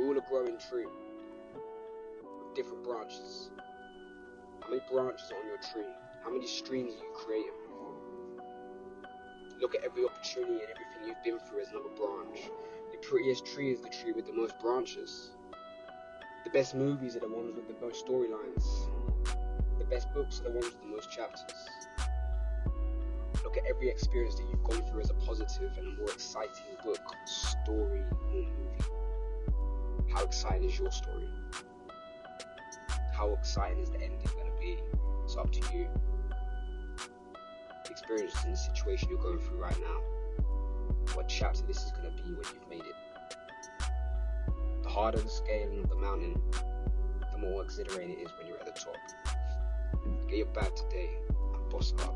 We're all a growing tree with different branches. How many branches are on your tree? How many streams are you creating? Look at every opportunity and everything you've been through as another branch. The prettiest tree is the tree with the most branches. The best movies are the ones with the most storylines. The best books are the ones with the most chapters. Look at every experience that you've gone through as a positive and a more exciting book, story. How exciting is your story? How exciting is the ending going to be? It's up to you. Experience in the situation you're going through right now. What chapter this is going to be when you've made it. The harder the scaling of the mountain, the more exhilarating it is when you're at the top. Get your bag today and boss up.